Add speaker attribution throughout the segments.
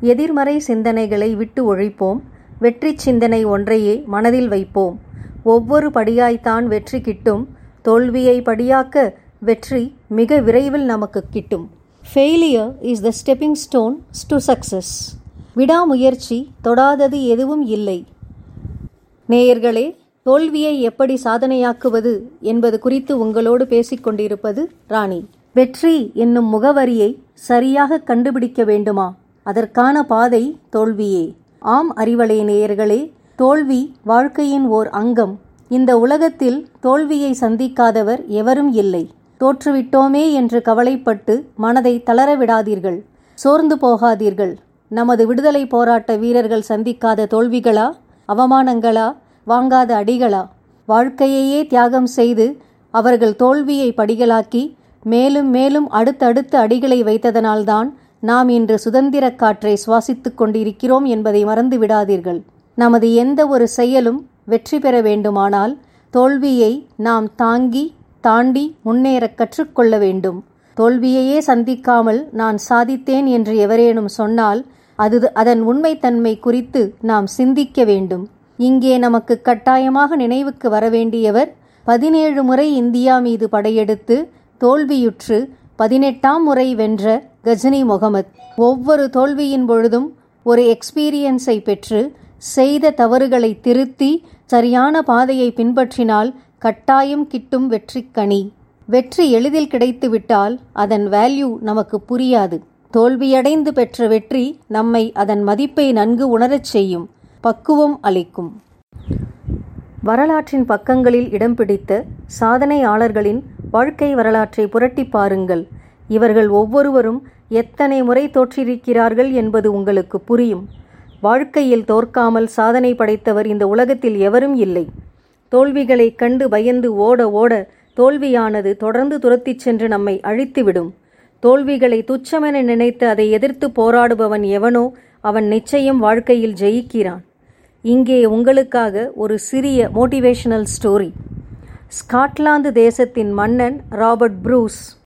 Speaker 1: எதிர்மறை சிந்தனைகளை விட்டு ஒழிப்போம். வெற்றி சிந்தனை ஒன்றையே மனதில் வைப்போம். ஒவ்வொரு படியாய்த்தான் வெற்றி கிட்டும். தோல்வியை படியாக்க வெற்றி மிக விரைவில் நமக்கு கிட்டும். Failure is the stepping stone to success விடாமுயற்சி தொடாதது எதுவும் இல்லை. நேயர்களே தோல்வியை எப்படி சாதனையாக்குவது என்பது குறித்து உங்களோடு பேசிக்கொண்டிருப்பது ராணி. வெற்றி என்னும் முகவரியை சரியாக கண்டுபிடிக்க வேண்டுமா? அதற்கான பாதை தோல்வியே. ஆம் அறிவலை நேயர்களே தோல்வி வாழ்க்கையின் ஓர் அங்கம். இந்த உலகத்தில் தோல்வியை சந்திக்காதவர் எவரும் இல்லை. தோற்றுவிட்டோமே என்று கவலைப்பட்டு மனதை தளர விடாதீர்கள். சோர்ந்து போகாதீர்கள். நமது விடுதலை போராட்ட வீரர்கள் சந்திக்காத தோல்விகளா? அவமானங்களா? வாங்காத அடிகளா? வாழ்க்கையையே தியாகம் செய்து அவர்கள் தோல்வியை படிகளாக்கி மேலும் மேலும் அடுத்தடுத்து அடிகளை வைத்ததனால்தான் நாம் இன்று சுதந்திரக் காற்றை சுவாசித்துக் கொண்டிருக்கிறோம் என்பதை மறந்து விடாதீர்கள். நமது எந்த ஒரு செயலும் வெற்றி பெற வேண்டுமானால் தோல்வியை நாம் தாங்கி தாண்டி முன்னேறக் கற்றுக்கொள்ள வேண்டும். தோல்வியையே சந்திக்காமல் நான் சாதித்தேன் என்று எவரேனும் சொன்னால் அது அதன் உண்மைத்தன்மை குறித்து நாம் சிந்திக்க வேண்டும். இங்கே நமக்கு கட்டாயமாக நினைவுக்கு வரவேண்டியவர் பதினேழு முறை இந்தியா மீது படையெடுத்து தோல்வியுற்று பதினெட்டாம் முறை வென்ற கஜினி முகமது. ஒவ்வொரு தோல்வியின் பொழுதும் ஒரு எக்ஸ்பீரியன்ஸை பெற்று செய்த தவறுகளை திருத்தி சரியான பாதையை பின்பற்றினால் கட்டாயம் கிட்டும் வெற்றிக்கனி வெற்றி எளிதில் கிடைத்துவிட்டால் அதன் வேல்யூ நமக்கு புரியாது. தோல்வியடைந்து பெற்ற வெற்றி நம்மை அதன் மதிப்பை நன்கு உணரச் செய்யும் பக்குவம் அளிக்கும். வரலாற்றின் பக்கங்களில் இடம் பிடித்த சாதனையாளர்களின் வாழ்க்கை வரலாற்றை புரட்டி பாருங்கள். இவர்கள் ஒவ்வொருவரும் எத்தனை முறை தோற்றிருக்கிறார்கள் என்பது உங்களுக்கு புரியும். வாழ்க்கையில் தோற்காமல் சாதனை படைத்தவர் இந்த உலகத்தில் எவரும் இல்லை. தோல்விகளைக் கண்டு பயந்து ஓட ஓட தோல்வியானது தொடர்ந்து துரத்திச் சென்று நம்மை அழித்துவிடும். தோல்விகளை துச்சமென நினைத்து அதை எதிர்த்து போராடுபவன் எவனோ அவன் நிச்சயம் வாழ்க்கையில் ஜெயிக்கிறான். இங்கே உங்களுக்காக ஒரு சிறிய மோட்டிவேஷனல் ஸ்டோரி. ஸ்காட்லாந்து தேசத்தின் மன்னன் ராபர்ட் ப்ரூஸ்.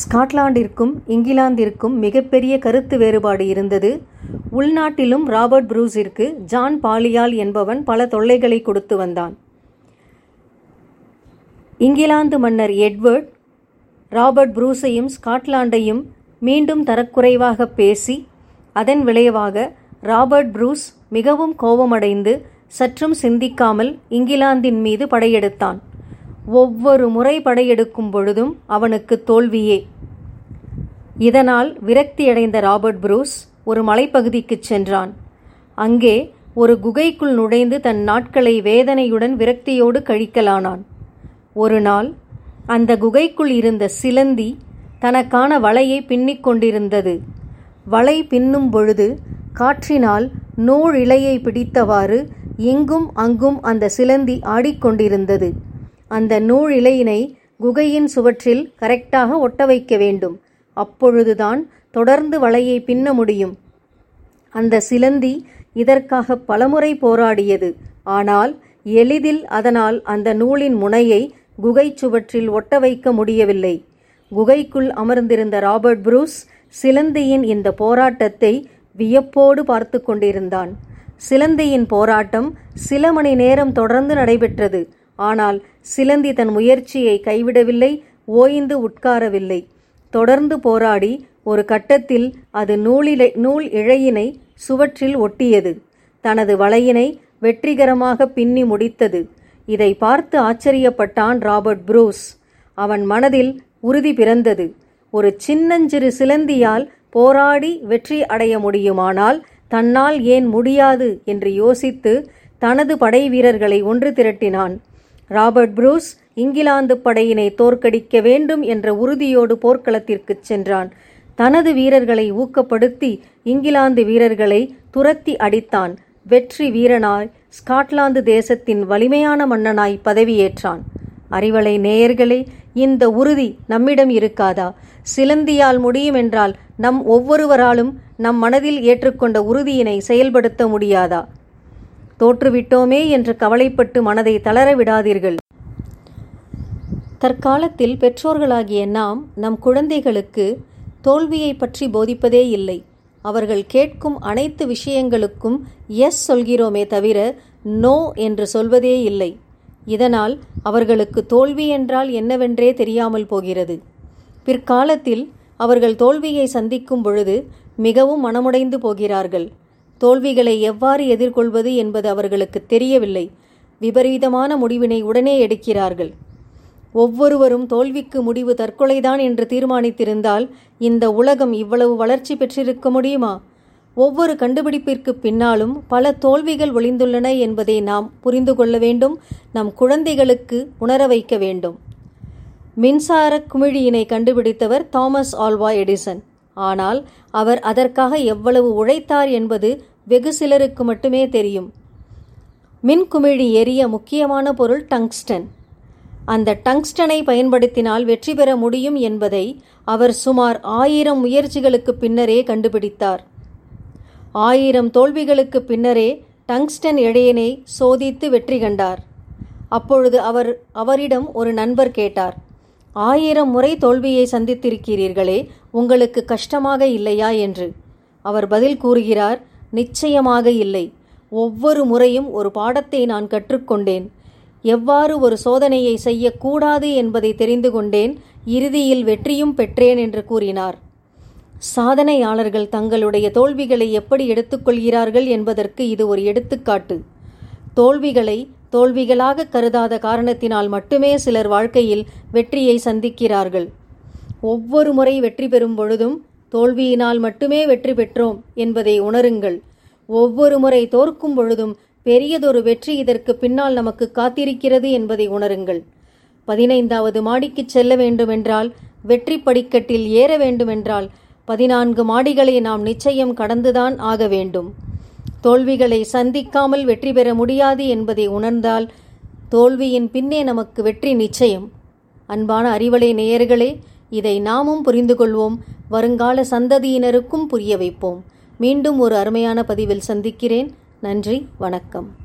Speaker 1: ஸ்காட்லாண்டிற்கும் இங்கிலாந்திற்கும் மிகப்பெரிய கருத்து வேறுபாடு இருந்தது. உள்நாட்டிலும் ராபர்ட் ப்ரூஸிற்கு ஜான் பாலியால் என்பவன் பல தொல்லைகளை கொடுத்து வந்தான். இங்கிலாந்து மன்னர் எட்வர்ட் ராபர்ட் ப்ரூஸையும் ஸ்காட்லாண்டையும் மீண்டும் தரக்குறைவாக பேசி அதன் விளைவாக ராபர்ட் ப்ரூஸ் மிகவும் கோபமடைந்து சற்றும் சிந்திக்காமல் இங்கிலாந்தின் மீது படையெடுத்தான். ஒவ்வொரு முறை படையெடுக்கும் பொழுதும் அவனுக்கு தோல்வியே. இதனால் விரக்தியடைந்த ராபர்ட் ப்ரூஸ் ஒரு மலைப்பகுதிக்குச் சென்றான். அங்கே ஒரு குகைக்குள் நுழைந்து தன் நாட்களை வேதனையுடன் விரக்தியோடு கழிக்கலானான். ஒரு நாள் அந்த குகைக்குள் இருந்த சிலந்தி தனக்கான வலையை பின்னிக் கொண்டிருந்தது. வலை பின்னும் பொழுது காற்றினால் நூல் இலையை பிடித்தவாறு இங்கும் அங்கும் அந்த சிலந்தி ஆடிக்கொண்டிருந்தது. அந்த நூல் இலையினை குகையின் சுவற்றில் கரெக்டாக ஒட்ட வைக்க வேண்டும். அப்பொழுதுதான் தொடர்ந்து வலையை பின்ன முடியும். அந்த சிலந்தி இதற்காக பலமுறை போராடியது. ஆனால் எளிதில் அதனால் அந்த நூலின் முனையை குகை சுவற்றில் ஒட்ட வைக்க முடியவில்லை. குகைக்குள் அமர்ந்திருந்த ராபர்ட் புரூஸ் சிலந்தியின் இந்த போராட்டத்தை வியப்போடு பார்த்து கொண்டிருந்தான். சிலந்தியின் போராட்டம் சில மணி நேரம் தொடர்ந்து நடைபெற்றது. ஆனால் சிலந்தி தன் முயற்சியை கைவிடவில்லை ஓய்ந்து உட்காரவில்லை. தொடர்ந்து போராடி ஒரு கட்டத்தில் அது நூலிலை நூல் இழையினை சுவற்றில் ஒட்டியது. தனது வலையினை வெற்றிகரமாக பின்னி முடித்தது. இதை பார்த்து ஆச்சரியப்பட்டான் ராபர்ட் புரூஸ். அவன் மனதில் உறுதி பிறந்தது. ஒரு சின்னஞ்சிறு சிலந்தியால் போராடி வெற்றி அடைய முடியுமானால் தன்னால் ஏன் முடியாது என்று யோசித்து தனது படை வீரர்களை ஒன்று திரட்டினான். ராபர்ட் புரூஸ் இங்கிலாந்து படையினை தோற்கடிக்க வேண்டும் என்ற உறுதியோடு போர்க்களத்திற்குச் சென்றான். தனது வீரர்களை ஊக்கப்படுத்தி இங்கிலாந்து வீரர்களை துரத்தி அடித்தான். வெற்றி வீரனாய் ஸ்காட்லாந்து தேசத்தின் வலிமையான மன்னனாய் பதவியேற்றான். அறிவலை நேயர்களே இந்த உறுதி நம்மிடம் இருக்காதா? சிலந்தியால் முடியும் என்றால் நம் ஒவ்வொருவராலும் நம் மனதில் ஏற்றுக்கொண்ட உறுதியினை செயல்படுத்த முடியாதா? தோற்றுவிட்டோமே என்று கவலைப்பட்டு மனதை தளர விடாதீர்கள். தற்காலத்தில் பெற்றோர்களாகிய நாம் நம் குழந்தைகளுக்கு தோல்வியை பற்றி போதிப்பதே இல்லை. அவர்கள் கேட்கும் அனைத்து விஷயங்களுக்கும் எஸ் சொல்கிறோமே தவிர நோ என்று சொல்வதே இல்லை. இதனால் அவர்களுக்கு தோல்வி என்றால் என்னவென்றே தெரியாமல் போகிறது. பிற்காலத்தில் அவர்கள் தோல்வியை சந்திக்கும் பொழுது மிகவும் மனமுடைந்து போகிறார்கள். தோல்விகளை எவ்வாறு எதிர்கொள்வது என்பது அவர்களுக்கு தெரியவில்லை. விபரீதமான முடிவினை உடனே எடுக்கிறார்கள். ஒவ்வொருவரும் தோல்விக்கு முடிவு தற்கொலைதான் என்று தீர்மானித்திருந்தால் இந்த உலகம் இவ்வளவு வளர்ச்சி பெற்றிருக்க முடியுமா? ஒவ்வொரு கண்டுபிடிப்பிற்கு பின்னாலும் பல தோல்விகள் ஒளிந்துள்ளன என்பதை நாம் புரிந்து கொள்ள வேண்டும் நம் குழந்தைகளுக்கு உணர வைக்க வேண்டும். மின்சார குமிழியினை கண்டுபிடித்தவர் தாமஸ் ஆல்வா எடிசன். ஆனால் அவர் அதற்காக எவ்வளவு உழைத்தார் என்பது வெகு சிலருக்கு மட்டுமே தெரியும். மின்குமிழி எரிய முக்கியமான பொருள் டங்ஸ்டன். அந்த டங்ஸ்டனை பயன்படுத்தினால் வெற்றி பெற முடியும் என்பதை அவர் சுமார் ஆயிரம் முயற்சிகளுக்கு பின்னரே கண்டுபிடித்தார். ஆயிரம் தோல்விகளுக்கு பின்னரே டங்ஸ்டன் இடையனை சோதித்து வெற்றி கண்டார். அப்பொழுது அவர் அவரிடம் ஒரு நண்பர் கேட்டார் ஆயிரம் முறை தோல்வியை சந்தித்திருக்கிறீர்களே உங்களுக்கு கஷ்டமாக இல்லையா? என்று. அவர் பதில் கூறுகிறார் நிச்சயமாக இல்லை. ஒவ்வொரு முறையும் ஒரு பாடத்தை நான் கற்றுக்கொண்டேன். எவ்வாறு ஒரு சோதனையை செய்யக்கூடாது என்பதை தெரிந்து கொண்டேன். இறுதியில் வெற்றியும் பெற்றேன் என்று கூறினார். சாதனையாளர்கள் தங்களுடைய தோல்விகளை எப்படி எடுத்துக்கொள்கிறார்கள் என்பதற்கு இது ஒரு எடுத்துக்காட்டு. தோல்விகளை தோல்விகளாக கருதாத காரணத்தினால் மட்டுமே சிலர் வாழ்க்கையில் வெற்றியை சந்திக்கிறார்கள். ஒவ்வொரு முறை வெற்றி பெறும் பொழுதும் தோல்வியினால் மட்டுமே வெற்றி பெற்றோம் என்பதை உணருங்கள். ஒவ்வொரு முறை தோற்கும் பொழுதும் பெரியதொரு வெற்றி இதற்கு பின்னால் நமக்கு காத்திருக்கிறது என்பதை உணருங்கள். பதினைந்தாவது மாடிக்கு செல்ல வேண்டுமென்றால் வெற்றி படிக்கட்டில் ஏற வேண்டுமென்றால் பதினான்கு மாடிகளை நாம் நிச்சயம் கடந்துதான் ஆக வேண்டும். தோல்விகளை சந்திக்காமல் வெற்றி பெற முடியாது என்பதை உணர்ந்தால் தோல்வியின் பின்னே நமக்கு வெற்றி நிச்சயம். அன்பான அறிவலை நேயர்களே இதை நாமும் புரிந்து கொள்வோம். வருங்கால சந்ததியினருக்கும் புரிய வைப்போம். மீண்டும் ஒரு அருமையான பதிவில் சந்திக்கிறேன். நன்றி வணக்கம்.